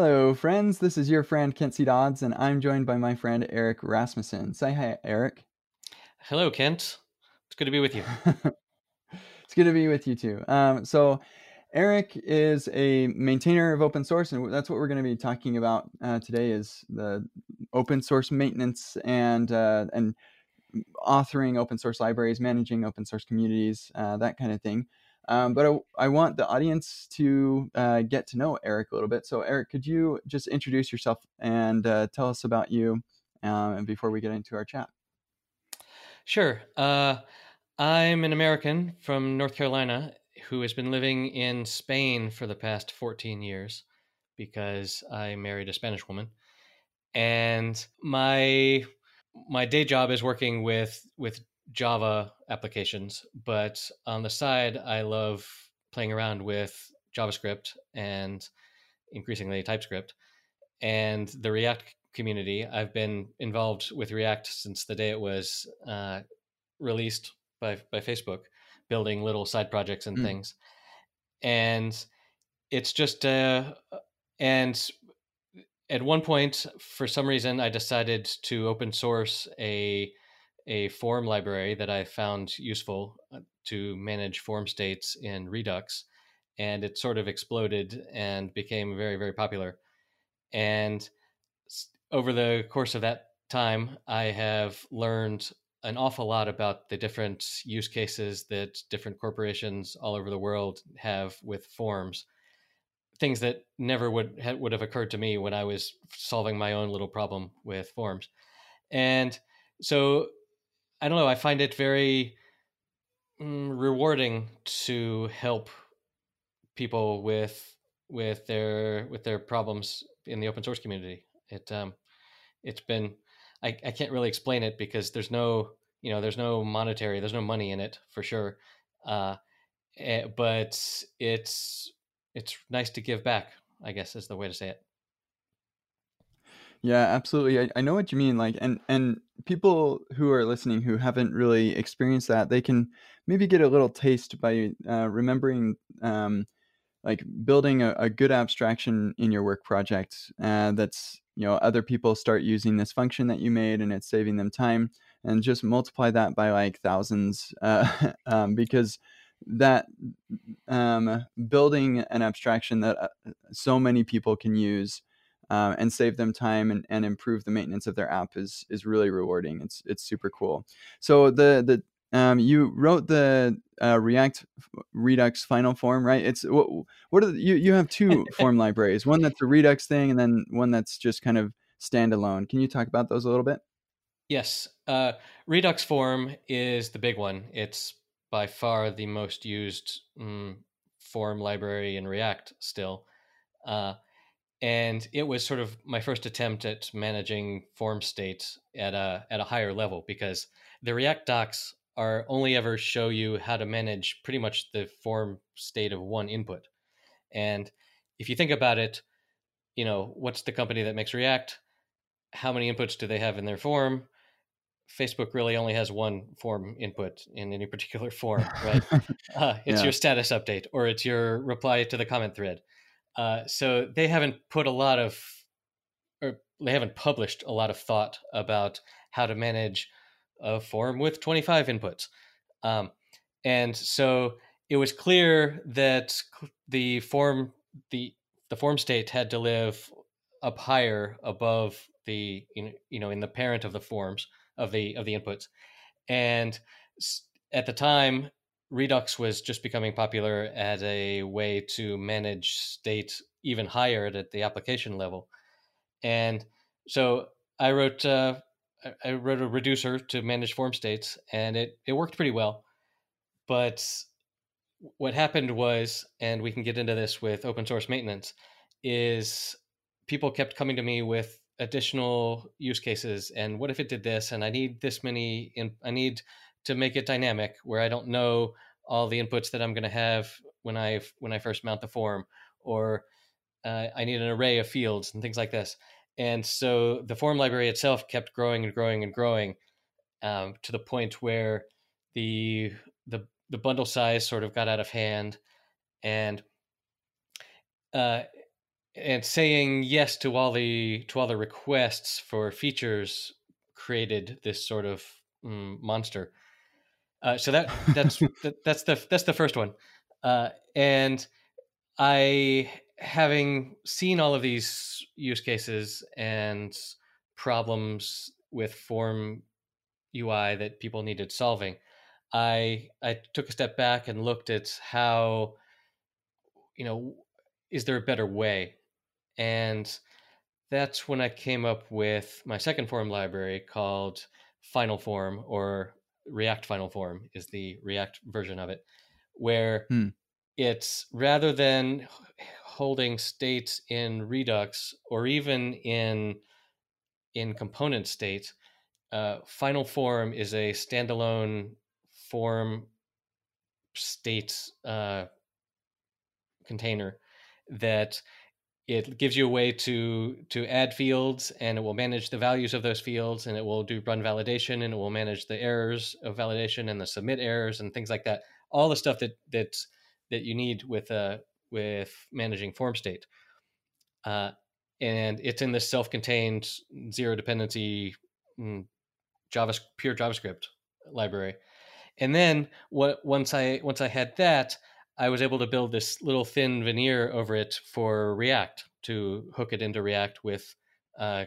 Hello, friends. This is your friend Kent C. Dodds, and I'm joined by my friend Erik Rasmussen. Say hi, Erik. Hello, Kent. It's good to be with you. it's good to be with you too. Um, so, Erik is a maintainer of open source, and that's what we're going to be talking about uh, today: is the open source maintenance and uh, and authoring open source libraries, managing open source communities, uh, that kind of thing. Um, but I, I, want the audience to uh, get to know Erik a little bit. So, Erik, could you just introduce yourself and uh, tell us about you um, before we get into our chat? Sure. Uh, I'm an American from North Carolina who has been living in Spain for the past 14 years because I married a Spanish woman. And my my day job is working with with Java applications, but on the side, I love playing around with JavaScript and increasingly TypeScript and the React community. I've been involved with React since the day it was uh, released by by Facebook, building little side projects and mm. things, and it's just uh, and at one point, for some reason, I decided to open source a a form library that I found useful uh, to manage form states in Redux, and it sort of exploded and became very, very popular. And over the course of that time, I have learned an awful lot about the different use cases that different corporations all over the world have with forms. Things that never would would have occurred to me when I was solving my own little problem with forms, and so I don't know. I find it very mm, rewarding to help people with with their with their problems in the open source community. It um, it's been I, I can't really explain it because there's no you know there's no monetary there's no money in it for sure, uh, eh, but it's it's nice to give back. I guess is the way to say it. Yeah, absolutely. I, I know what you mean. Like, and and people who are listening who haven't really experienced that, they can maybe get a little taste by uh, remembering, um, like building a, a, good abstraction in your work project. Uh, that's you know other people start using this function that you made, and it's saving them time. And just multiply that by like thousands, uh, um, because that um, building an abstraction that uh, so many people can use uh, and save them time and, and improve the maintenance of their app is is really rewarding. It's it's super cool. So the the um, you wrote the uh, React Redux final form, right? It's what what are the, you you have two form libraries, one that's a Redux thing, and then one that's just kind of standalone. Can you talk about those a little bit? Yes, uh, Redux form is the big one. It's by far the most used mm, form library in React still. Uh, and it was sort of my first attempt at managing form state at a at a higher level because the React docs are only ever show you how to manage pretty much the form state of one input. And if you think about it, you know, what's the company that makes React? How many inputs do they have in their form? Facebook really only has one form input in any particular form, right? uh, it's yeah. your status update or it's your reply to the comment thread. Uh, so they haven't put a lot of, or they haven't published a lot of thought about how to manage a form with 25 inputs. Um, and so it was clear that the form, the, the form state had to live up higher above the, you know, in the parent of the forms of the, of the inputs. And at the time, Redux was just becoming popular as a way to manage state even higher at the application level. And so I wrote uh, I wrote a reducer to manage form states, and it it worked pretty well. But what happened was, and we can get into this with open source maintenance, is people kept coming to me with additional use cases and what if it did this and i need this many in, i need to make it dynamic where I don't know all the inputs that I'm going to have when I when I first mount the form, or uh, I need an array of fields and things like this. And so the form library itself kept growing and growing and growing um, to the point where the the the bundle size sort of got out of hand, and uh, and saying yes to all the to all the requests for features created this sort of mm, monster. Uh, so that that's that, that's the that's the first one, uh, and I having seen all of these use cases and problems with form UI that people needed solving, I I took a step back and looked at how you know is there a better way? And that's when I came up with my second form library called Final Form or React Final Form is the React version of it, where hmm. it's rather than holding states in Redux or even in in component state, uh, Final Form is a standalone form state uh, container that it gives you a way to to add fields and it will manage the values of those fields and it will do run validation and it will manage the errors of validation and the submit errors and things like that. All the stuff that that that you need with uh with managing form state. Uh, and it's in this self-contained zero dependency mm, java pure javascript library. And then what once i once i had that I was able to build this little thin veneer over it for React to hook it into React with uh,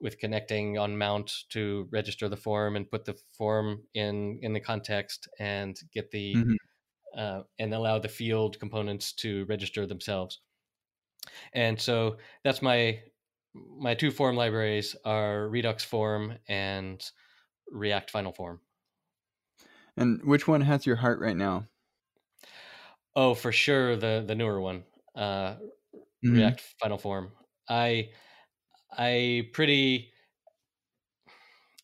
with connecting on mount to register the form and put the form in in the context and get the mm-hmm. uh, and allow the field components to register themselves. And so that's my my two form libraries are Redux form and React Final Form. And which one has your heart right now? Oh, for sure, the the newer one, uh, mm-hmm. React Final Form. I I pretty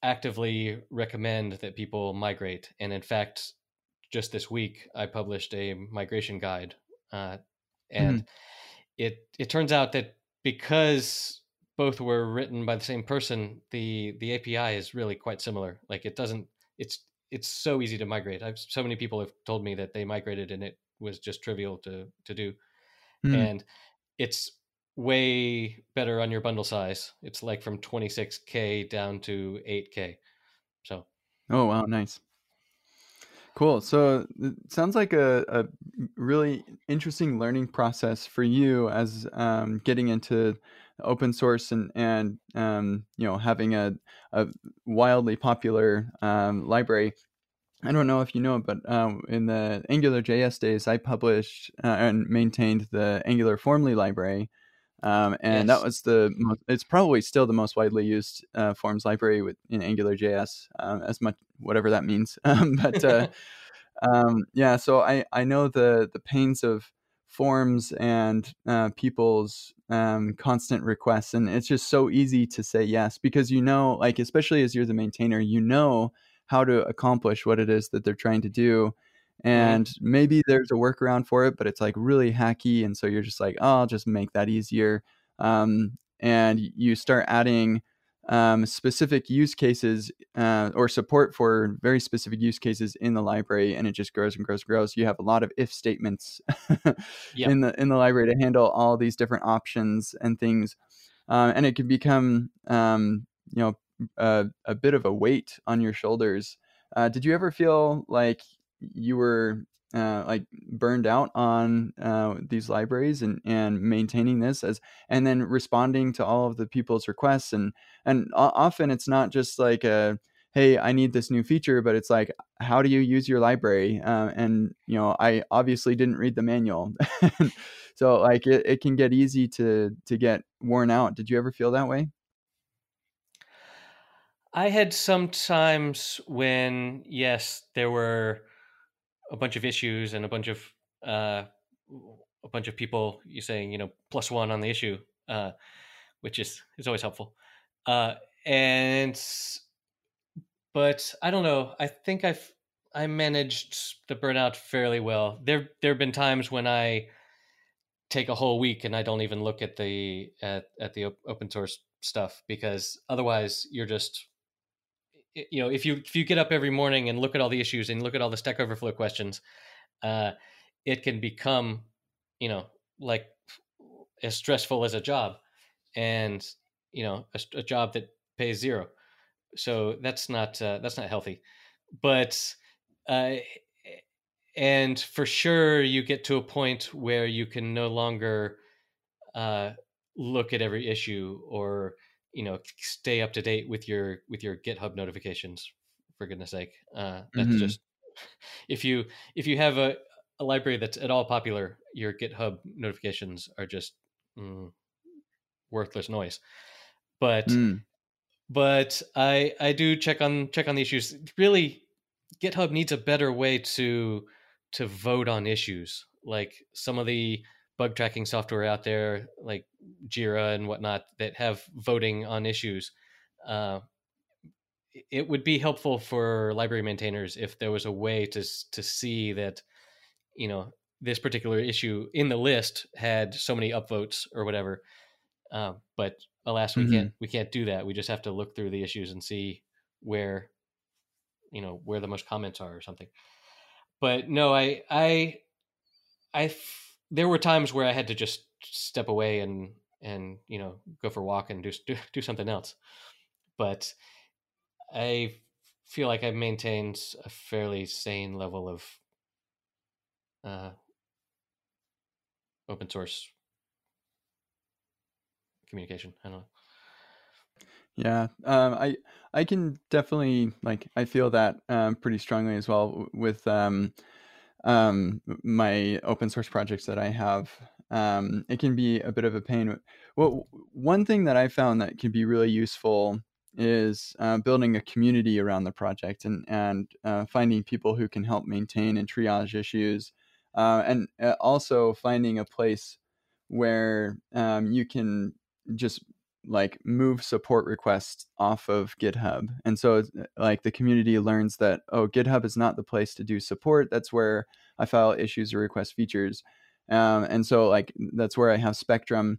actively recommend that people migrate, and in fact, just this week I published a migration guide, uh, and mm-hmm. it it turns out that because both were written by the same person, the the API is really quite similar. Like it doesn't it's it's so easy to migrate. I've so many people have told me that they migrated and it was just trivial to to do, mm. and it's way better on your bundle size. It's like from 26k down to 8k. So. Oh wow, nice. Cool. So it sounds like a, a really interesting learning process for you as um, getting into open source and and um, you know having a, a wildly popular um, library I don't know if you know, it, but um, in the Angular JS days, I published uh, and maintained the Angular Formly library, um, and yes. that was the most, it's probably still the most widely used uh, forms library with, in Angular JS, um, as much whatever that means. Um, but uh, um, yeah, so I I know the the pains of forms and uh, people's um, constant requests, and it's just so easy to say yes because you know, like especially as you're the maintainer, you know how to accomplish what it is that they're trying to do and maybe there's a workaround for it but it's like really hacky and so you're just like oh i'll just make that easier. Um, and you start adding um, specific use cases uh, or support for very specific use cases in the library and it just grows and grows and grows. You have a lot of if statements yep. in the in the library to handle all these different options and things uh, and it can become um, you know a, a bit of a weight on your shoulders. Uh, did you ever feel like you were uh, like burned out on uh, these libraries and, and maintaining this as and then responding to all of the people's requests? And and often it's not just like a hey i need this new feature but it's like how do you use your library? Uh, and you know i obviously didn't read the manual. So like it, it can get easy to to get worn out. Did you ever feel that way I had some times when, yes, there were a bunch of issues and a bunch of uh, a bunch of people you saying, you know, plus one on the issue, uh, which is is always helpful. Uh, and but I don't know. I think I've I managed the burnout fairly well. There there have been times when I take a whole week and I don't even look at the at at the open source stuff because otherwise you're just you know if you if you get up every morning and look at all the issues and look at all the stack overflow questions uh, it can become you know like as stressful as a job, and you know a, a job that pays zero. So that's not uh, that's not healthy. But uh, and for sure, you get to a point where you can no longer uh, look at every issue or you know stay up to date with your with your GitHub notifications. For goodness sake, uh, that's mm-hmm. just if you if you have a, a library that's at all popular, your GitHub notifications are just mm, worthless noise. But mm. but I I do check on check on the issues. Really, GitHub needs a better way to to vote on issues. Like some of the bug tracking software out there, like Jira and whatnot, that have voting on issues. Uh, it would be helpful for library maintainers if there was a way to to see that you know this particular issue in the list had so many upvotes or whatever uh, but alas we mm-hmm. can't we can't do that we just have to look through the issues and see where you know where the most comments are or something but no i i i there were times where i had to just step away and and you know go for a walk and do do, do something else but I feel like I've maintained a fairly sane level of uh, open source communication. I don't know. Yeah, um, I I can definitely like I feel that um, pretty strongly as well with um, um, my open source projects that I have. Um, it can be a bit of a pain. Well, one thing that I found that can be really useful is uh, building a community around the project and and uh, finding people who can help maintain and triage issues, uh, and uh, also finding a place where um, you can just like move support requests off of GitHub. And so uh, like the community learns that oh GitHub is not the place to do support. That's where I file issues or request features. Um, and so like that's where I have Spectrum.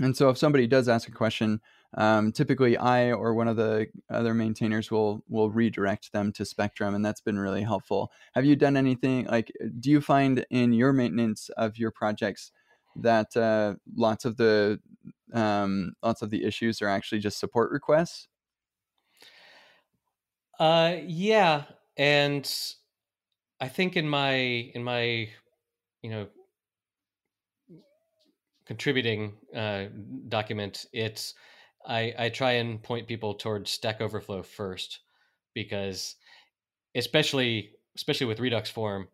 And so if somebody does ask a question, um, typically I or one of the other maintainers will will redirect them to Spectrum, and that's been really helpful. Have you done anything like? Do you find in your maintenance of your projects that uh, lots of the um, lots of the issues are actually just support requests? Uh, yeah, and I think in my in my you know contributing uh, document, it's I, I try and point people towards Stack Overflow first because especially especially with Redux form,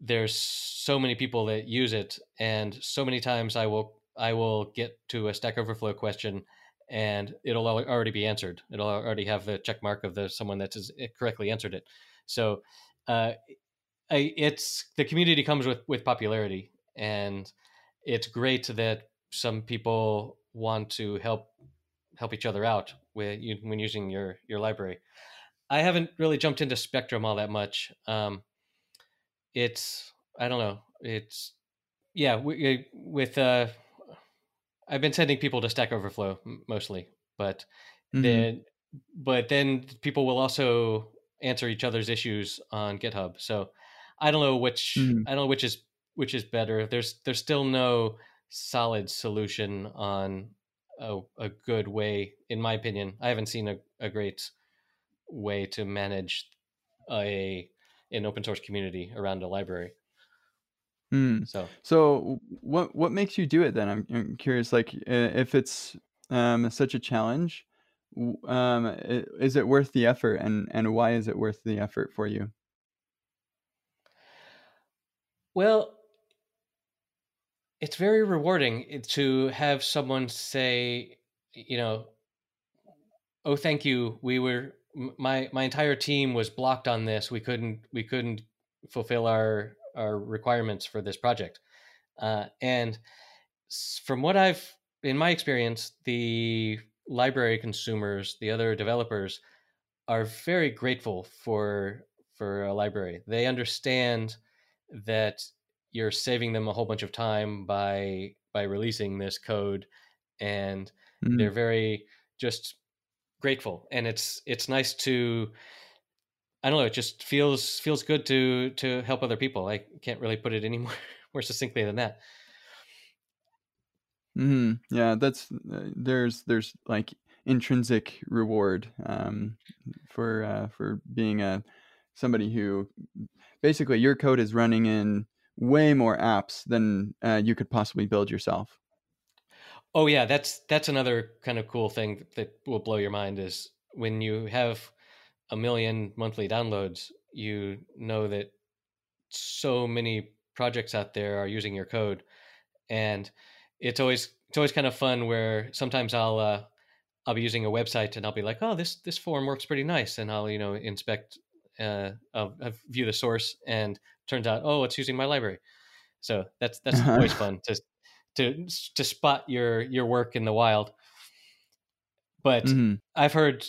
there's so many people that use it and so many times I will I will get to a Stack Overflow question and it'll already be answered. It'll already have the check mark of the someone that has correctly answered it. So uh, I, it's the community comes with with popularity, and it's great that some people want to help help each other out when using your your library. I haven't really jumped into Spectrum all that much. Um, it's I don't know. It's yeah. We, with uh, I've been sending people to Stack Overflow mostly, but mm-hmm. then but then people will also answer each other's issues on GitHub. So I don't know which mm-hmm. I don't know which is which is better. There's there's still no solid solution on a, a good way, in my opinion. I haven't seen a, a great way to manage a an open source community around a library. Mm. So, so what what makes you do it then? I'm, I'm curious. Like, if it's um, such a challenge, um, is it worth the effort, and and why is it worth the effort for you? Well, it's very rewarding to have someone say, you know, oh, thank you. We were my my entire team was blocked on this. We couldn't we couldn't fulfill our our requirements for this project. Uh, and from what I've in my experience, the library consumers, the other developers, are very grateful for for a library. They understand that you're saving them a whole bunch of time by by releasing this code and mm. they're very just grateful and it's it's nice to i don't know it just feels feels good to to help other people i can't really put it any more, more succinctly than that hmm Yeah, that's uh, there's there's like intrinsic reward um, for uh, for being a somebody who basically your code is running in way more apps than uh, you could possibly build yourself. Oh yeah, that's that's another kind of cool thing that will blow your mind is when you have a million monthly downloads, you know that so many projects out there are using your code, and it's always it's always kind of fun where sometimes I'll uh, I'll be using a website and I'll be like, oh, this this form works pretty nice, and I'll you know inspect, uh, I'll, I'll view the source, and turns out, oh, it's using my library. So that's that's always fun to to to spot your your work in the wild. But mm-hmm. I've heard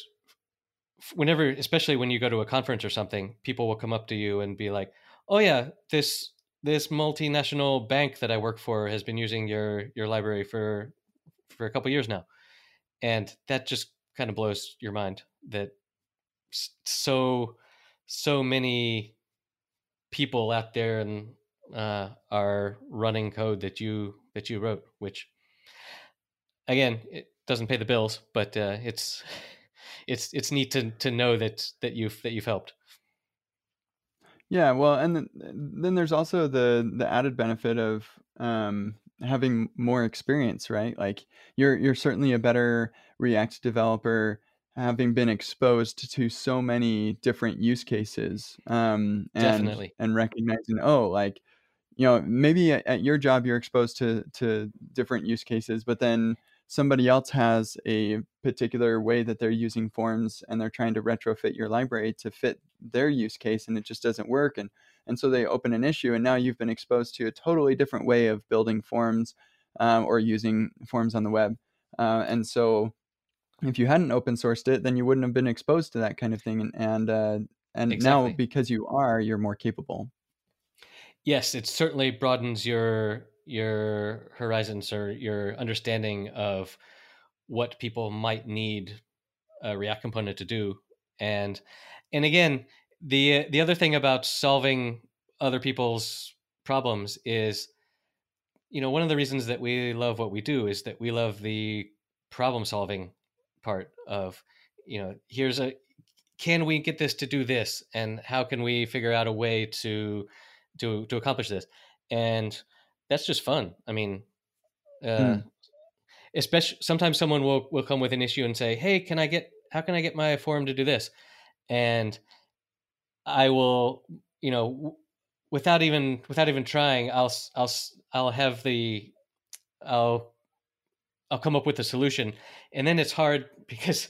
whenever, especially when you go to a conference or something, people will come up to you and be like, "Oh yeah, this this multinational bank that I work for has been using your your library for for a couple years now," and that just kind of blows your mind that so so many people out there and uh, are running code that you that you wrote, which again it doesn't pay the bills, but uh, it's it's it's neat to to know that that you've that you've helped. Yeah, well, and then, then there's also the the added benefit of um, having more experience, right? Like you're you're certainly a better React developer having been exposed to so many different use cases um, and Definitely. and recognizing oh like you know maybe at, at your job you're exposed to to different use cases but then somebody else has a particular way that they're using forms and they're trying to retrofit your library to fit their use case and it just doesn't work and and so they open an issue and now you've been exposed to a totally different way of building forms um, or using forms on the web uh, and so if you hadn't open sourced it then you wouldn't have been exposed to that kind of thing and and uh, and exactly. now because you are you're more capable yes it certainly broadens your your horizons or your understanding of what people might need a React component to do. And and again, the the other thing about solving other people's problems is you know one of the reasons that we love what we do is that we love the problem solving part of you know here's a can we get this to do this and how can we figure out a way to to to accomplish this and that's just fun. I mean, uh, hmm. especially sometimes someone will will come with an issue and say, "Hey, can I get? How can I get my forum to do this?" And I will, you know, without even without even trying, I'll I'll I'll have the I'll I'll come up with a solution, and then it's hard because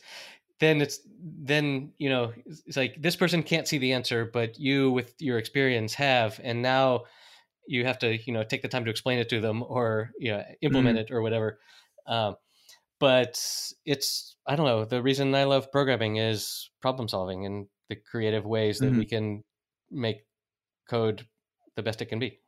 then it's then you know it's like this person can't see the answer, but you with your experience have, and now you have to you know take the time to explain it to them or you know implement mm-hmm. it or whatever um, but it's i don't know the reason i love programming is problem solving and the creative ways that mm-hmm. we can make code the best it can be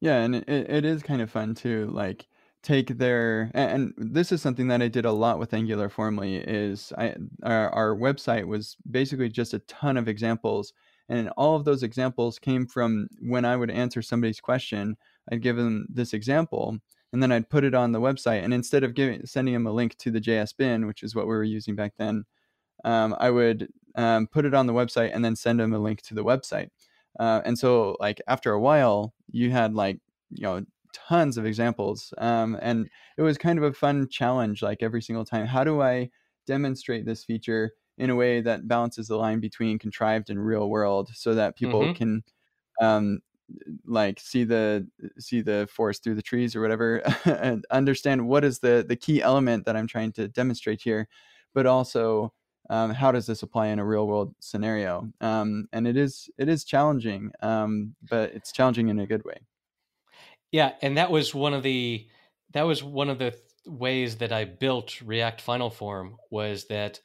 yeah and it, it is kind of fun too like take their and this is something that i did a lot with Angular Formly is i our, our website was basically just a ton of examples and all of those examples came from when I would answer somebody's question, I'd give them this example and then I'd put it on the website. And instead of giving sending them a link to the JS bin, which is what we were using back then, um, I would um, put it on the website and then send them a link to the website. Uh, and so, like after a while, you had like you know tons of examples, um, and it was kind of a fun challenge. Like every single time, how do I demonstrate this feature in a way that balances the line between contrived and real world so that people mm-hmm. can um, like see the see the forest through the trees or whatever and understand what is the the key element that i'm trying to demonstrate here but also um, how does this apply in a real world scenario um, and it is it is challenging um, but it's challenging in a good way yeah and that was one of the that was one of the ways that i built react final form was that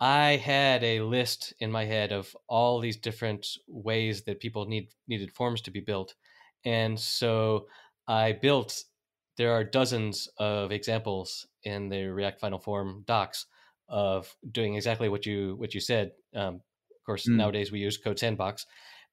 I had a list in my head of all these different ways that people need needed forms to be built, and so I built. There are dozens of examples in the React Final Form docs of doing exactly what you what you said. Um, of course, mm. nowadays we use Code Sandbox,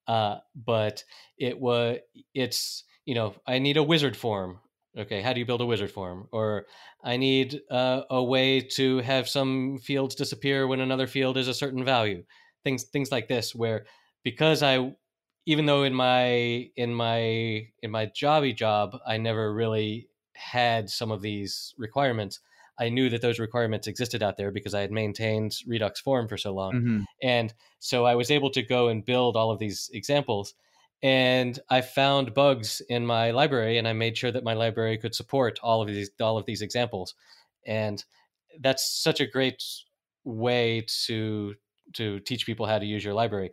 uh, but it was it's you know I need a wizard form Okay, how do you build a wizard form? Or I need uh, a way to have some fields disappear when another field is a certain value. Things things like this, where because I, even though in my in my in my jobby job, I never really had some of these requirements. I knew that those requirements existed out there because I had maintained Redux form for so long, Mhm. and so I was able to go and build all of these examples and I found bugs in my library, and I made sure that my library could support all of these all of these examples, and that's such a great way to to teach people how to use your library.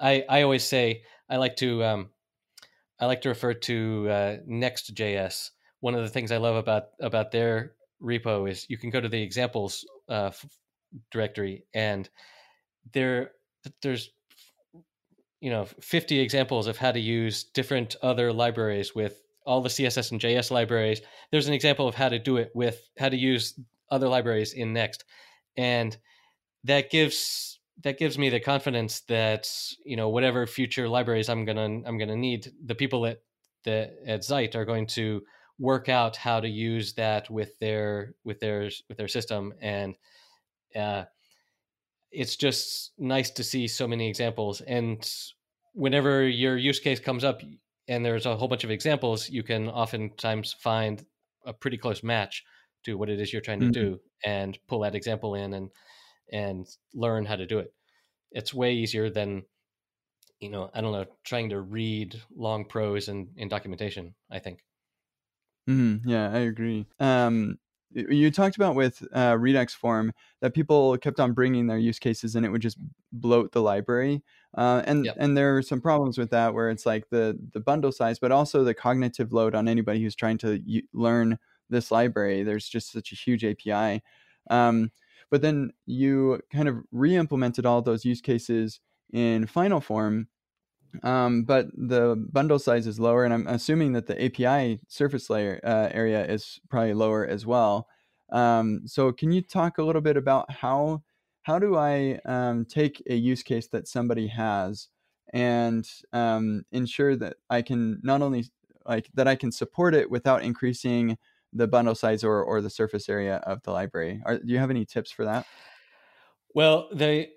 I I always say I like to um, I like to refer to uh, Next.js. One of the things I love about about their repo is you can go to the examples uh, f- directory, and there there's you know 50 examples of how to use different other libraries with all the css and js libraries. There's an example of how to do it with how to use other libraries in next. And that gives that gives me the confidence that you know whatever future libraries i'm gonna i'm gonna need the people at the at zeit are going to work out how to use that with their with their with their system. And uh, it's just nice to see so many examples and whenever your use case comes up and there's a whole bunch of examples you can oftentimes find a pretty close match to what it is you're trying to Mhm. do and pull that example in and and learn how to do it it's way easier than you know i don't know trying to read long prose in, in documentation i think Mhm, yeah, I agree. Um, you talked about with uh, Redux form that people kept on bringing their use cases and it would just bloat the library. Uh, and Yep. and there are some problems with that where it's like the the bundle size, but also the cognitive load on anybody who's trying to u- learn this library. There's just such a huge API. Um, but then you kind of re-implemented all those use cases in final form um, but the bundle size is lower, and I'm assuming that the API surface layer uh, area is probably lower as well. Um, so, can you talk a little bit about how how do I um, take a use case that somebody has and um, ensure that I can not only like that I can support it without increasing the bundle size or or the surface area of the library? Are, do you have any tips for that? Well, the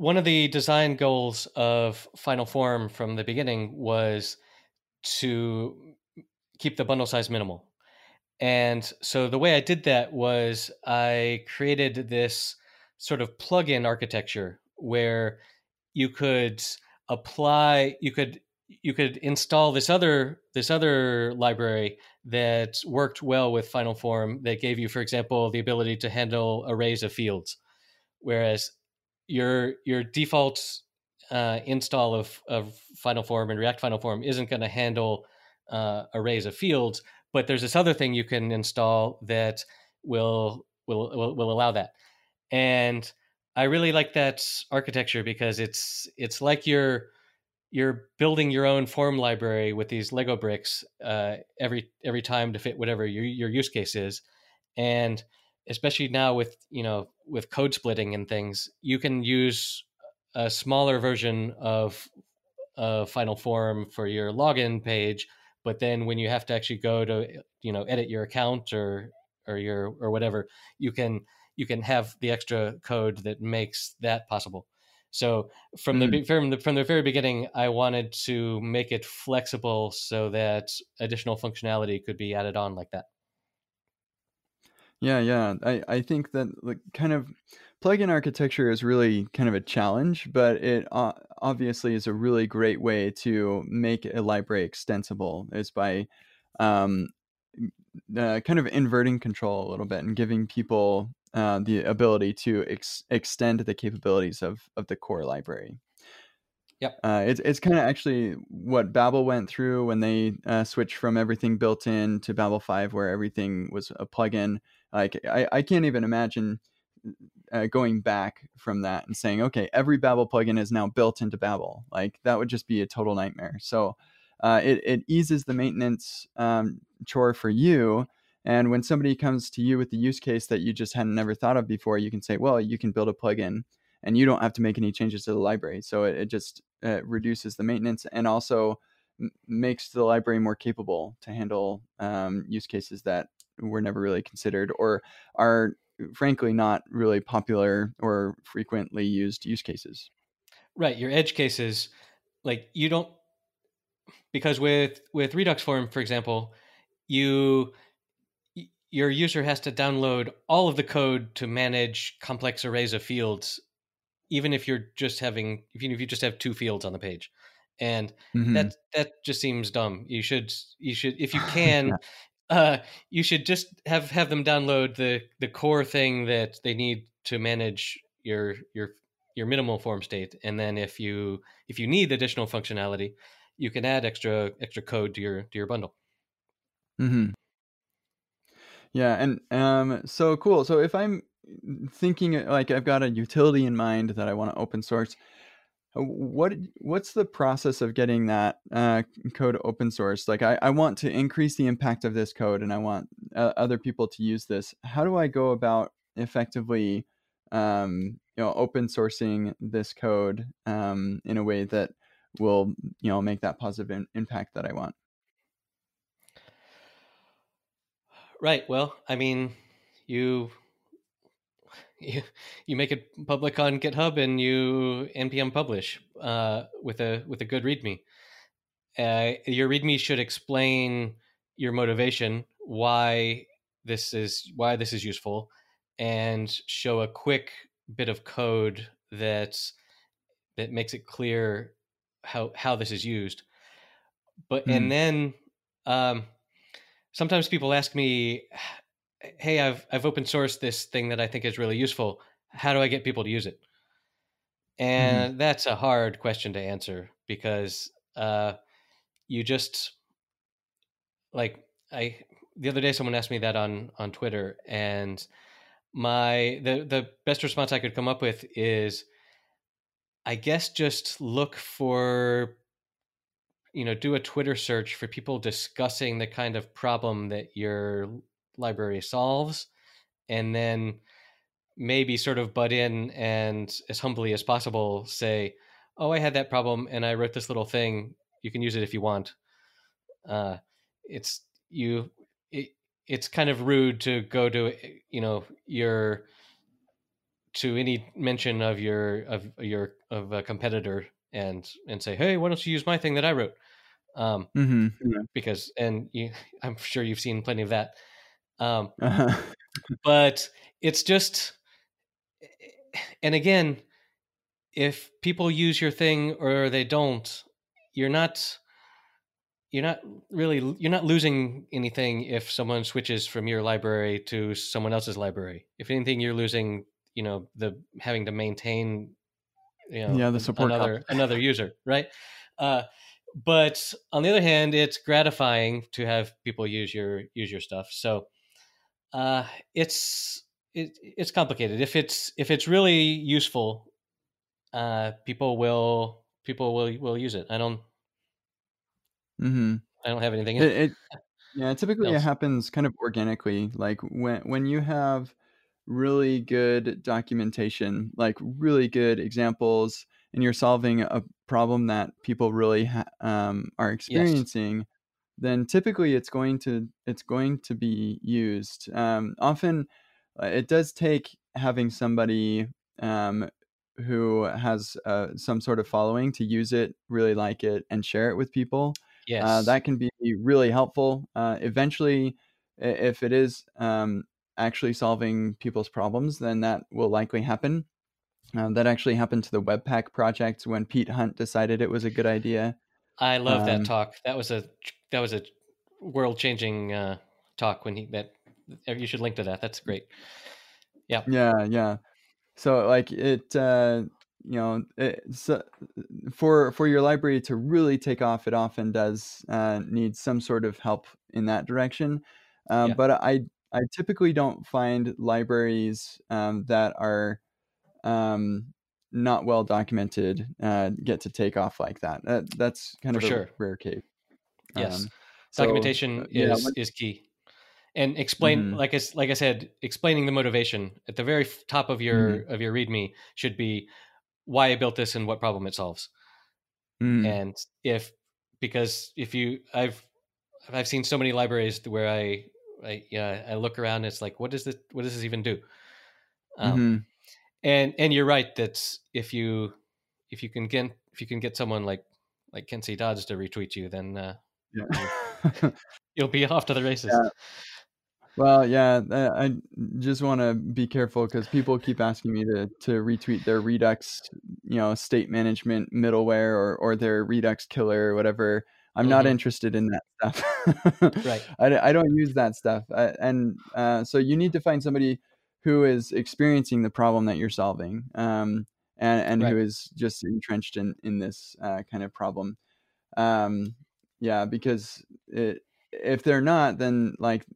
one of the design goals of Final Form from the beginning was to keep the bundle size minimal. And so the way I did that was I created this sort of plug-in architecture where you could apply you could you could install this other this other library that worked well with final form that gave you for example the ability to handle arrays of fields whereas your your default uh, install of, of Final Form and React Final Form isn't going to handle uh, arrays of fields, but there's this other thing you can install that will will will, will allow that. And I really like that architecture because it's it's like you're you're building your own form library with these Lego bricks uh, every every time to fit whatever your your use case is, and especially now with you know with code splitting and things, you can use a smaller version of uh, Final Form for your login page, but then when you have to actually go to you know edit your account or or your or whatever, you can you can have the extra code that makes that possible. So from the Mm. be- from the from the very beginning, I wanted to make it flexible so that additional functionality could be added on like that. Yeah, yeah. I, I think that like kind of plugin architecture is really kind of a challenge, but it uh, obviously is a really great way to make a library extensible is by um, uh, kind of inverting control a little bit and giving people uh, the ability to ex- extend the capabilities of, of the core library. Yep. Uh, it's it's kind of actually what Babel went through when they uh, switched from everything built in to Babel 5, where everything was a plugin. Like I, I can't even imagine uh, going back from that and saying, okay, every Babel plugin is now built into Babel. Like that would just be a total nightmare. So uh, it it eases the maintenance um, chore for you. And when somebody comes to you with the use case that you just hadn't never thought of before, you can say, well, you can build a plugin and you don't have to make any changes to the library. So it, it just uh, reduces the maintenance and also m- makes the library more capable to handle um, use cases that were never really considered or are frankly not really popular or frequently used use cases. Right, your edge cases, like you don't because with with Redux form, for example, you your user has to download all of the code to manage complex arrays of fields, even if you're just having even if you just have two fields on the page, and Mhm. that that just seems dumb. You should you should if you can. Uh, you should just have have them download the the core thing that they need to manage your your your minimal form state. And then if you if you need additional functionality you can add extra extra code to your to your bundle. Hmm Yeah, and um, so cool. So if I'm thinking like I've got a utility in mind that I want to open source, what what's the process of getting that uh, code open source? Like I, I want to increase the impact of this code, and I want uh, other people to use this. How do I go about effectively, um, you know, open sourcing this code um, in a way that will you know make that positive in- impact that I want? right well i mean you you, you make it public on github and you npm publish uh, with a with a good readme uh, your readme should explain your motivation why this is why this is useful and show a quick bit of code that that makes it clear how how this is used but Mhm. and then um, sometimes people ask me hey i've i've open sourced this thing that i think is really useful. How do i get people to use it? And that's a hard question to answer because uh, you just like i the other day someone asked me that on on twitter and my the the best response i could come up with is i guess just look for you know do a twitter search for people discussing the kind of problem that your library solves and then maybe sort of butt in and as humbly as possible say oh i had that problem and i wrote this little thing. You can use it if you want. Uh, it's you it, it's kind of rude to go to you know your to any mention of your of your of a competitor and and say hey why don't you use my thing that i wrote? Um hmm Yeah. because and you i'm sure you've seen plenty of that um Uh-huh. but it's just and again if people use your thing or they don't you're not you're not really you're not losing anything if someone switches from your library to someone else's library. If anything you're losing you know the having to maintain you know Yeah, the support another another user right? Uh but on the other hand it's gratifying to have people use your use your stuff. So uh it's it, it's complicated if it's if it's really useful uh people will people will will use it i don't Mm-hmm. i don't have anything It, it yeah, typically it happens kind of organically. Like when when you have really good documentation, like really good examples, and you're solving a problem that people really ha- um, are yes experiencing, then typically it's going to it's going to be used. Um, often, uh, it does take having somebody um, who has uh, some sort of following to use it, really like it, and share it with people. Uh, yes that can be really helpful. Uh, eventually, if it is um, actually solving people's problems, then that will likely happen. Um, that actually happened to the Webpack project when Pete Hunt decided it was a good idea. I love that Um, talk. That was a that was a world changing uh talk when he that you should link to that. That's great. Yeah. Yeah, yeah. So like it, uh, you know, it, so for for your library to really take off, it often does uh, need some sort of help in that direction. Um, yeah. but I I typically don't find libraries um, that are um, not well documented uh, get to take off like that. that that's kind for of a sure. rare case. yes. Um, so uh, documentation yeah, is key. And explain mhm, like I, like I said explaining the motivation at the very top of your mhm, of your readme should be why i built this and what problem it solves. Mhm, and if because if you I've I've seen so many libraries where I I yeah I look around it's like what does this what does this even do? Um, hmm and and you're right that if you if you can get if you can get someone like like Kent C. Dodds to retweet you, then uh, Yeah. you'll be off to the races. Yeah. Well, yeah, I just want to be careful because people keep asking me to to retweet their Redux, you know, state management middleware or or their Redux killer or whatever. I'm not Mhm. interested in that stuff. Right. I don't use that stuff, uh, and uh, so you need to find somebody who is experiencing the problem that you're solving, um, and and who Right. is just entrenched in in this uh, kind of problem. Um, yeah, because it, if they're not, then like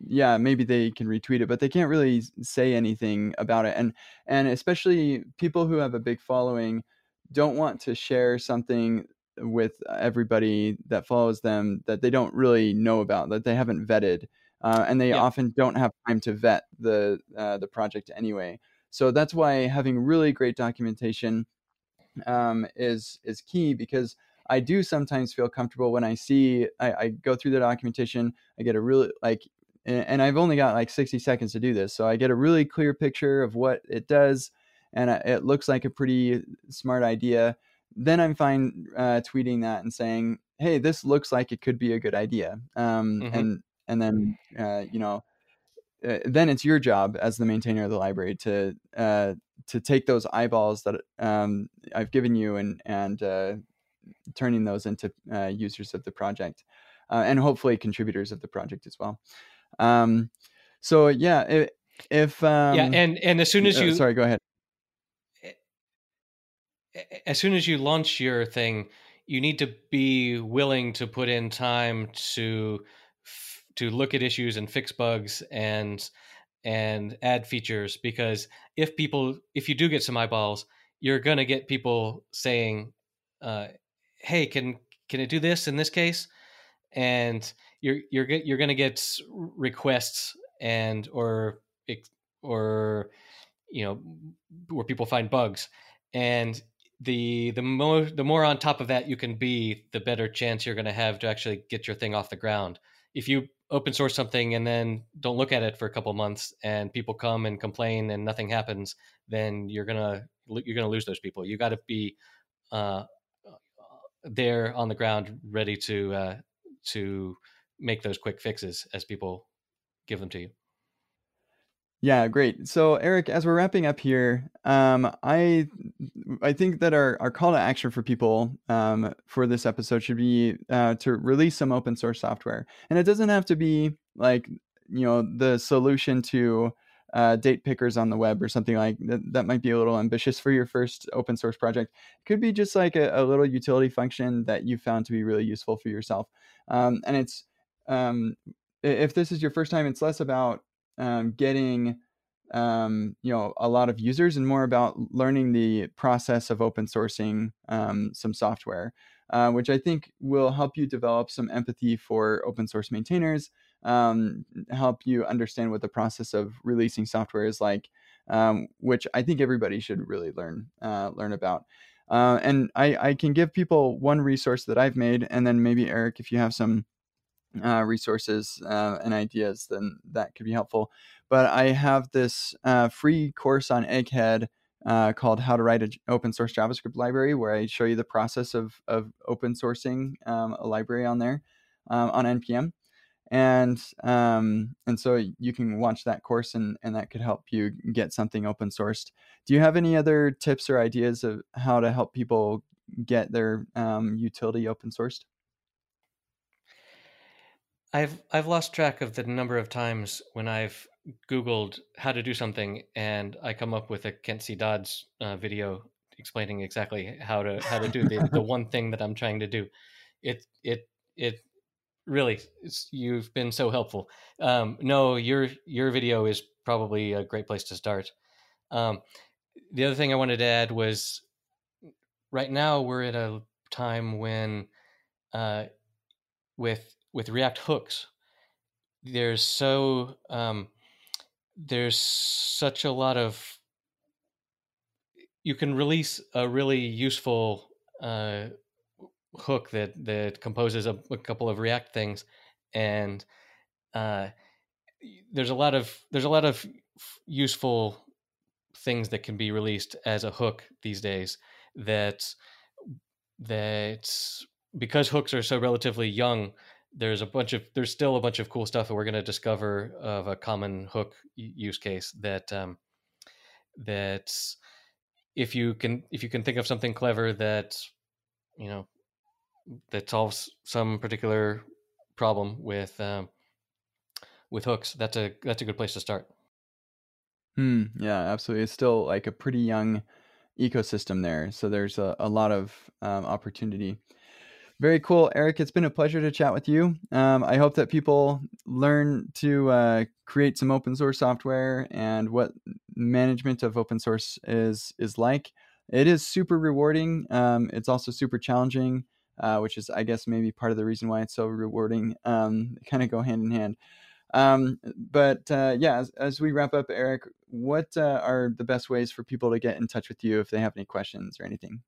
yeah, maybe they can retweet it, but they can't really say anything about it. And and especially people who have a big following don't want to share something with everybody that follows them that they don't really know about, that they haven't vetted, uh, and they Yeah. often don't have time to vet the uh, the project anyway. So that's why having really great documentation um, is is key because I do sometimes feel comfortable when I see I, I go through the documentation. I get a really like, and, I've only got like sixty seconds to do this, so I get a really clear picture of what it does, and it looks like a pretty smart idea. Then I'm fine uh, tweeting that and saying, "Hey, this looks like it could be a good idea," um, Mhm. and and then uh, you know uh, then it's your job as the maintainer of the library to uh, to take those eyeballs that um, I've given you and and uh, turning those into uh, users of the project uh, and hopefully contributors of the project as well. Um, so yeah, if, if um, yeah, and and as soon as uh, you sorry, go ahead. as soon as you launch your thing, you need to be willing to put in time to to look at issues and fix bugs and and add features because if people if you do get some eyeballs, you're gonna get people saying, uh, "Hey, can can it do this in this case?" and you're you're you're gonna get requests and or or you know where people find bugs and the the more the more on top of that you can be the better chance you're going to have to actually get your thing off the ground if you open source something and then don't look at it for a couple months and people come and complain and nothing happens then you're to you're to lose those people. You got to be uh, there on the ground ready to uh, to make those quick fixes as people give them to you Yeah, great. So, Erik, as we're wrapping up here, um, I I think that our, our call to action for people um, for this episode should be uh, to release some open source software, and it doesn't have to be like you know the solution to uh, date pickers on the web or something like that. That might be a little ambitious for your first open source project. It could be just like a, a little utility function that you found to be really useful for yourself, um, and it's um, if this is your first time, it's less about um, getting um, you know a lot of users and more about learning the process of open sourcing um, some software uh, which i think will help you develop some empathy for open source maintainers um, help you understand what the process of releasing software is like um, which i think everybody should really learn uh, learn about. Uh, and I, I can give people one resource that i've made and then maybe Erik if you have some uh, resources uh, and ideas, then that could be helpful. But I have this uh, free course on Egghead uh, called "How to Write an Open Source JavaScript Library," where I show you the process of of open sourcing um, a library on there um, on npm. And um, and so you can watch that course, and and that could help you get something open sourced. Do you have any other tips or ideas of how to help people get their um, utility open sourced? I've I've lost track of the number of times when I've Googled how to do something and I come up with a Kent C. Dodds uh, video explaining exactly how to how to do the, the one thing that I'm trying to do. It it it really you've been so helpful. Um, no, your your video is probably a great place to start. Um, the other thing I wanted to add was right now we're at a time when uh, with with React hooks there's so um, there's such a lot of you can release a really useful uh, hook that that composes a, a couple of React things, and uh, there's a lot of there's a lot of useful things that can be released as a hook these days that that because hooks are so relatively young there's a bunch of there's still a bunch of cool stuff that we're going to discover of a common hook use case that um, that if you can if you can think of something clever that you know that solves some particular problem with um, with hooks that's a that's a good place to start Hmm. Yeah, absolutely. It's still like a pretty young ecosystem there, so there's a, a lot of um, opportunity. Very cool, Erik. It's been a pleasure to chat with you. Um, I hope that people learn to uh, create some open source software and what management of open source is is like. It is super rewarding. Um, it's also super challenging, uh, which is, I guess, maybe part of the reason why it's so rewarding. Um, kind of go hand in hand. Um, but uh, yeah, as, as, we wrap up, Erik, what uh, are the best ways for people to get in touch with you if they have any questions or anything?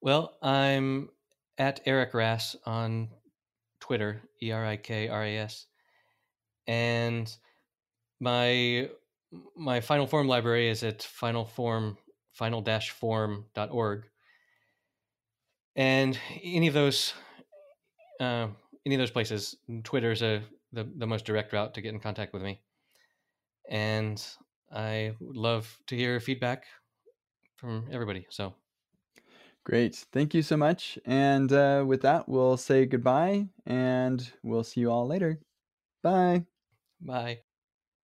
Well, I'm at Erik Ras on Twitter, E R I K R A S, and my my final form library is at finalform final-form.org and any of those uh, any of those places, Twitter is a the, the most direct route to get in contact with me. And I would love to hear feedback from everybody. So great. Thank you so much. And uh, with that, we'll say goodbye and we'll see you all later. Bye. Bye.